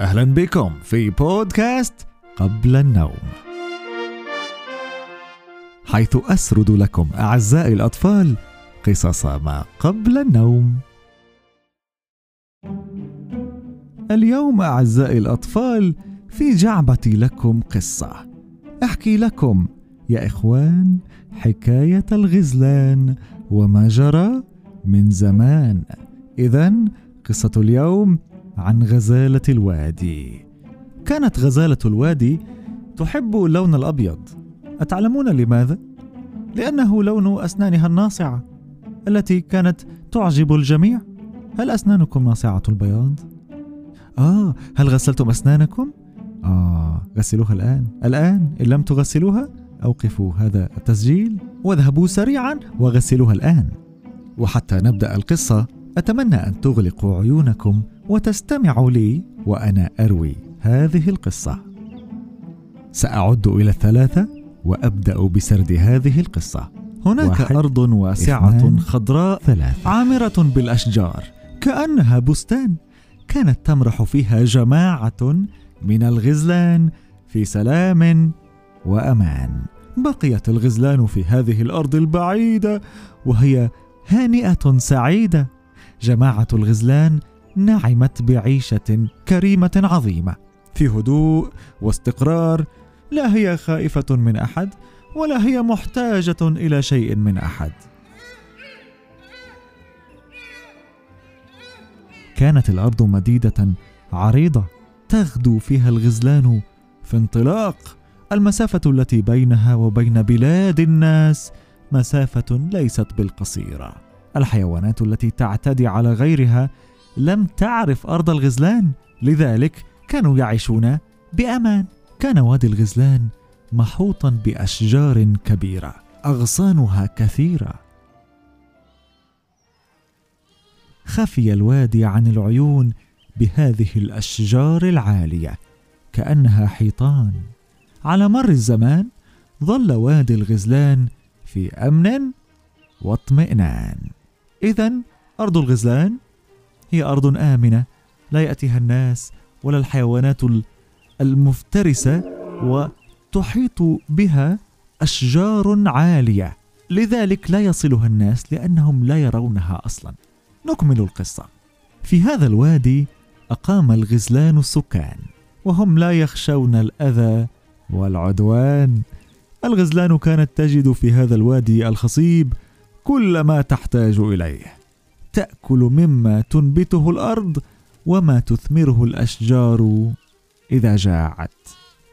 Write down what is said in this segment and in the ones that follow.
أهلا بكم في بودكاست قبل النوم. حيث أسرد لكم أعزائي الأطفال قصص ما قبل النوم. اليوم أعزائي الأطفال في جعبتي لكم قصة. أحكي لكم يا إخوان حكاية الغزلان وما جرى من زمان. إذا قصة اليوم عن غزالة الوادي كانت غزالة الوادي تحب اللون الأبيض أتعلمون لماذا؟ لأنه لون أسنانها الناصعة التي كانت تعجب الجميع هل أسنانكم ناصعة البياض؟ آه هل غسلتم أسنانكم؟ آه غسلوها الآن الآن إن لم تغسلوها أوقفوا هذا التسجيل واذهبوا سريعا وغسلوها الآن وحتى نبدأ القصة أتمنى أن تغلقوا عيونكم وتستمعوا لي وأنا أروي هذه القصة. سأعد إلى الثلاثة وأبدأ بسرد هذه القصة. هناك واحد أرض واسعة خضراء ثلاثة. عامرة بالأشجار كأنها بستان. كانت تمرح فيها جماعة من الغزلان في سلام وأمان. بقيت الغزلان في هذه الأرض البعيدة وهي هانئة سعيدة. جماعة الغزلان نعمت بعيشة كريمة عظيمة. في هدوء واستقرار لا هي خائفة من أحد ولا هي محتاجة إلى شيء من أحد. كانت الأرض مديدة عريضة تغدو فيها الغزلان في انطلاق. المسافة التي بينها وبين بلاد الناس مسافة ليست بالقصيرة. الحيوانات التي تعتدي على غيرها لم تعرف أرض الغزلان. لذلك كانوا يعيشون بأمان. كان وادي الغزلان محوطا بأشجار كبيرة أغصانها كثيرة. خفي الوادي عن العيون بهذه الأشجار العالية كأنها حيطان. على مر الزمان ظل وادي الغزلان في أمن واطمئنان. اذا أرض الغزلان هي أرض آمنة لا يأتيها الناس ولا الحيوانات المفترسة وتحيط بها أشجار عالية. لذلك لا يصلها الناس لأنهم لا يرونها أصلا. نكمل القصة. في هذا الوادي أقام الغزلان السكان وهم لا يخشون الأذى والعدوان. الغزلان كانت تجد في هذا الوادي الخصيب كل ما تحتاج إليه. تأكل مما تنبته الأرض وما تثمره الأشجار إذا جاعت.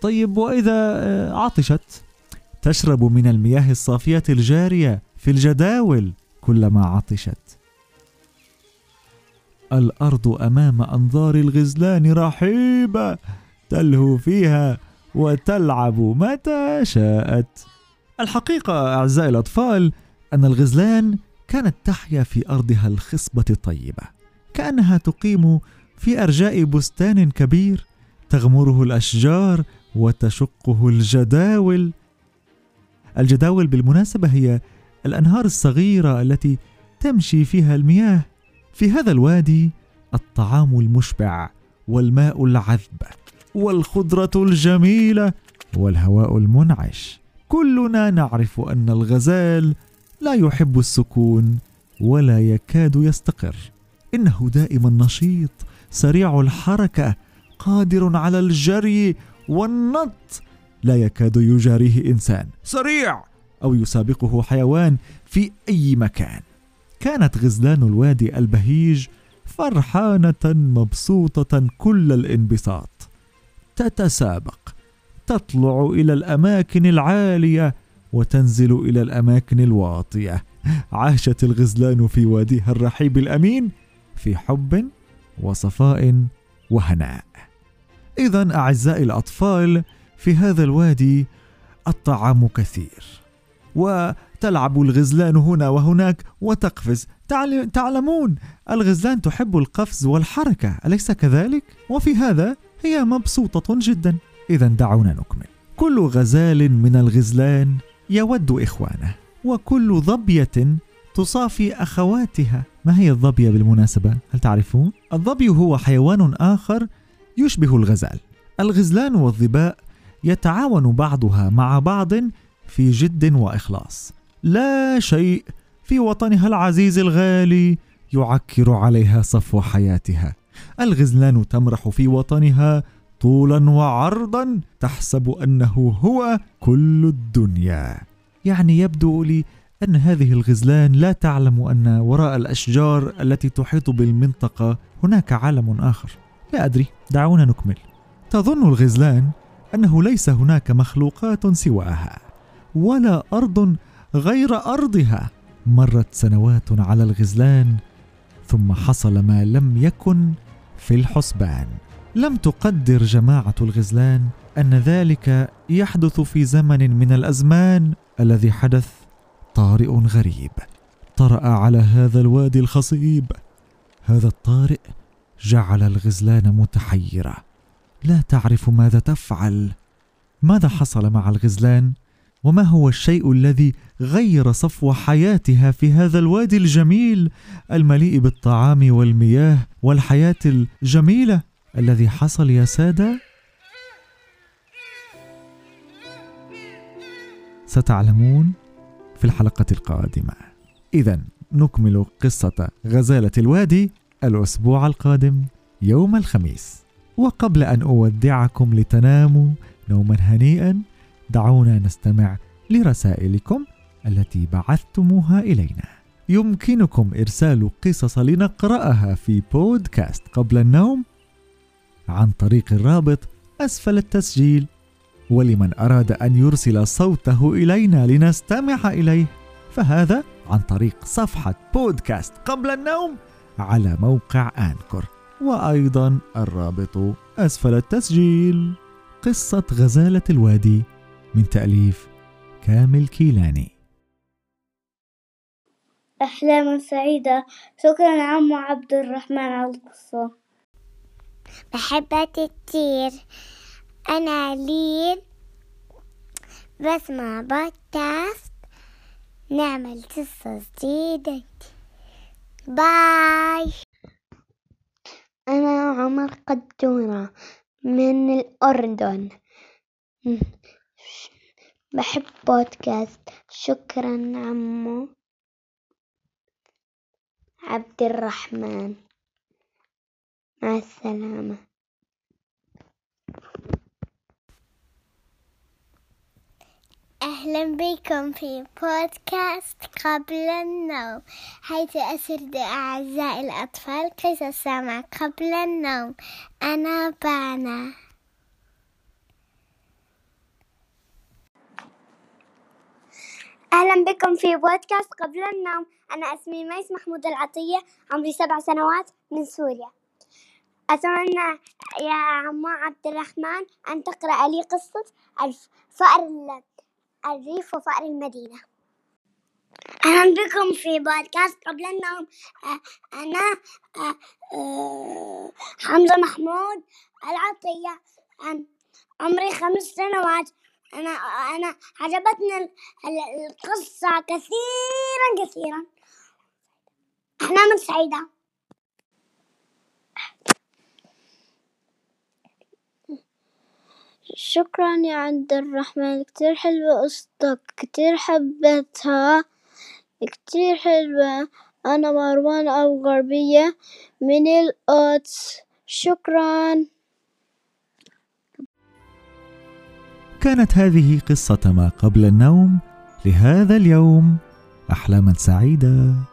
طيب وإذا آه، عطشت تشرب من المياه الصافية الجارية في الجداول كلما عطشت. الأرض أمام أنظار الغزلان رحيبة تلهو فيها وتلعب متى شاءت. الحقيقة أعزائي الأطفال أن الغزلان كانت تحيا في أرضها الخصبة الطيبة كأنها تقيم في أرجاء بستان كبير تغمره الأشجار وتشقه الجداول. الجداول بالمناسبة هي الأنهار الصغيرة التي تمشي فيها المياه. في هذا الوادي الطعام المشبع والماء العذب والخضرة الجميلة والهواء المنعش. كلنا نعرف أن الغزال لا يحب السكون ولا يكاد يستقر. إنه دائما نشيط سريع الحركة قادر على الجري والنط. لا يكاد يجاريه إنسان. سريع! أو يسابقه حيوان في أي مكان. كانت غزلان الوادي البهيج فرحانة مبسوطة كل الانبساط. تتسابق تطلع إلى الأماكن العالية وتنزل إلى الأماكن الواطية. عاشت الغزلان في واديها الرحيب الأمين في حب وصفاء وهناء. اذا أعزائي الأطفال في هذا الوادي الطعام كثير وتلعب الغزلان هنا وهناك وتقفز. تعلمون الغزلان تحب القفز والحركة أليس كذلك؟ وفي هذا هي مبسوطة جدا. اذا دعونا نكمل. كل غزال من الغزلان يود إخوانه وكل ظبية تصافي أخواتها ما هي الظبية بالمناسبة؟ هل تعرفون؟ الظبي هو حيوان آخر يشبه الغزال الغزلان والظباء يتعاون بعضها مع بعض في جد وإخلاص لا شيء في وطنها العزيز الغالي يعكر عليها صفو حياتها الغزلان تمرح في وطنها طولا وعرضا تحسب أنه هو كل الدنيا. يعني يبدو لي أن هذه الغزلان لا تعلم أن وراء الأشجار التي تحيط بالمنطقة هناك عالم آخر. لا أدري دعونا نكمل. تظن الغزلان أنه ليس هناك مخلوقات سواها ولا أرض غير أرضها. مرت سنوات على الغزلان ثم حصل ما لم يكن في الحسبان. لم تقدر جماعة الغزلان أن ذلك يحدث في زمن من الأزمان الذي حدث طارئ غريب. طرأ على هذا الوادي الخصيب. هذا الطارئ جعل الغزلان متحيرة. لا تعرف ماذا تفعل. ماذا حصل مع الغزلان؟ وما هو الشيء الذي غير صفو حياتها في هذا الوادي الجميل المليء بالطعام والمياه والحياة الجميلة؟ الذي حصل يا سادة؟ ستعلمون في الحلقة القادمة. اذا نكمل قصة غزالة الوادي الأسبوع القادم يوم الخميس. وقبل أن أودعكم لتناموا نوما هنيئا دعونا نستمع لرسائلكم التي بعثتموها إلينا. يمكنكم إرسال قصص لنقرأها في بودكاست قبل النوم عن طريق الرابط أسفل التسجيل ولمن أراد أن يرسل صوته إلينا لنستمع إليه. فهذا عن طريق صفحة بودكاست قبل النوم على موقع أنكر. وأيضا الرابط أسفل التسجيل. قصة غزالة الوادي من تأليف كامل كيلاني. أحلام سعيدة. شكرا عمو عبد الرحمن على القصة بحبها كتير أنا لين بسمع بودكاست. نعمل قصة جديدة. باي أنا عمر قدورة من الأردن. بحب بودكاست. شكرا عمو عبد الرحمن. مع السلامة. أهلا بكم في بودكاست قبل النوم. حيث أسرد أعزائي الأطفال قصص مع قبل النوم؟ أنا بانا. أهلا بكم في بودكاست قبل النوم. أنا أسمي ميس محمود العطية عمري سبع سنوات من سوريا. أتمنى يا عمو عبد الرحمن أن تقرأ لي قصة فأر الريف وفأر المدينة. أهلا بكم في بودكاست قبل النوم. أنا حمزة محمود العطية. عمري خمس سنوات. أنا أنا عجبتني القصة كثيرا كثيرا. أحلام سعيدة. شكرا يا عبد الرحمن. كتير حلوة قصتك كتير حبيتها كتير حلوة. أنا مروان أو غربية من القدس. شكرا. كانت هذه قصة ما قبل النوم. لهذا اليوم أحلاما سعيدة.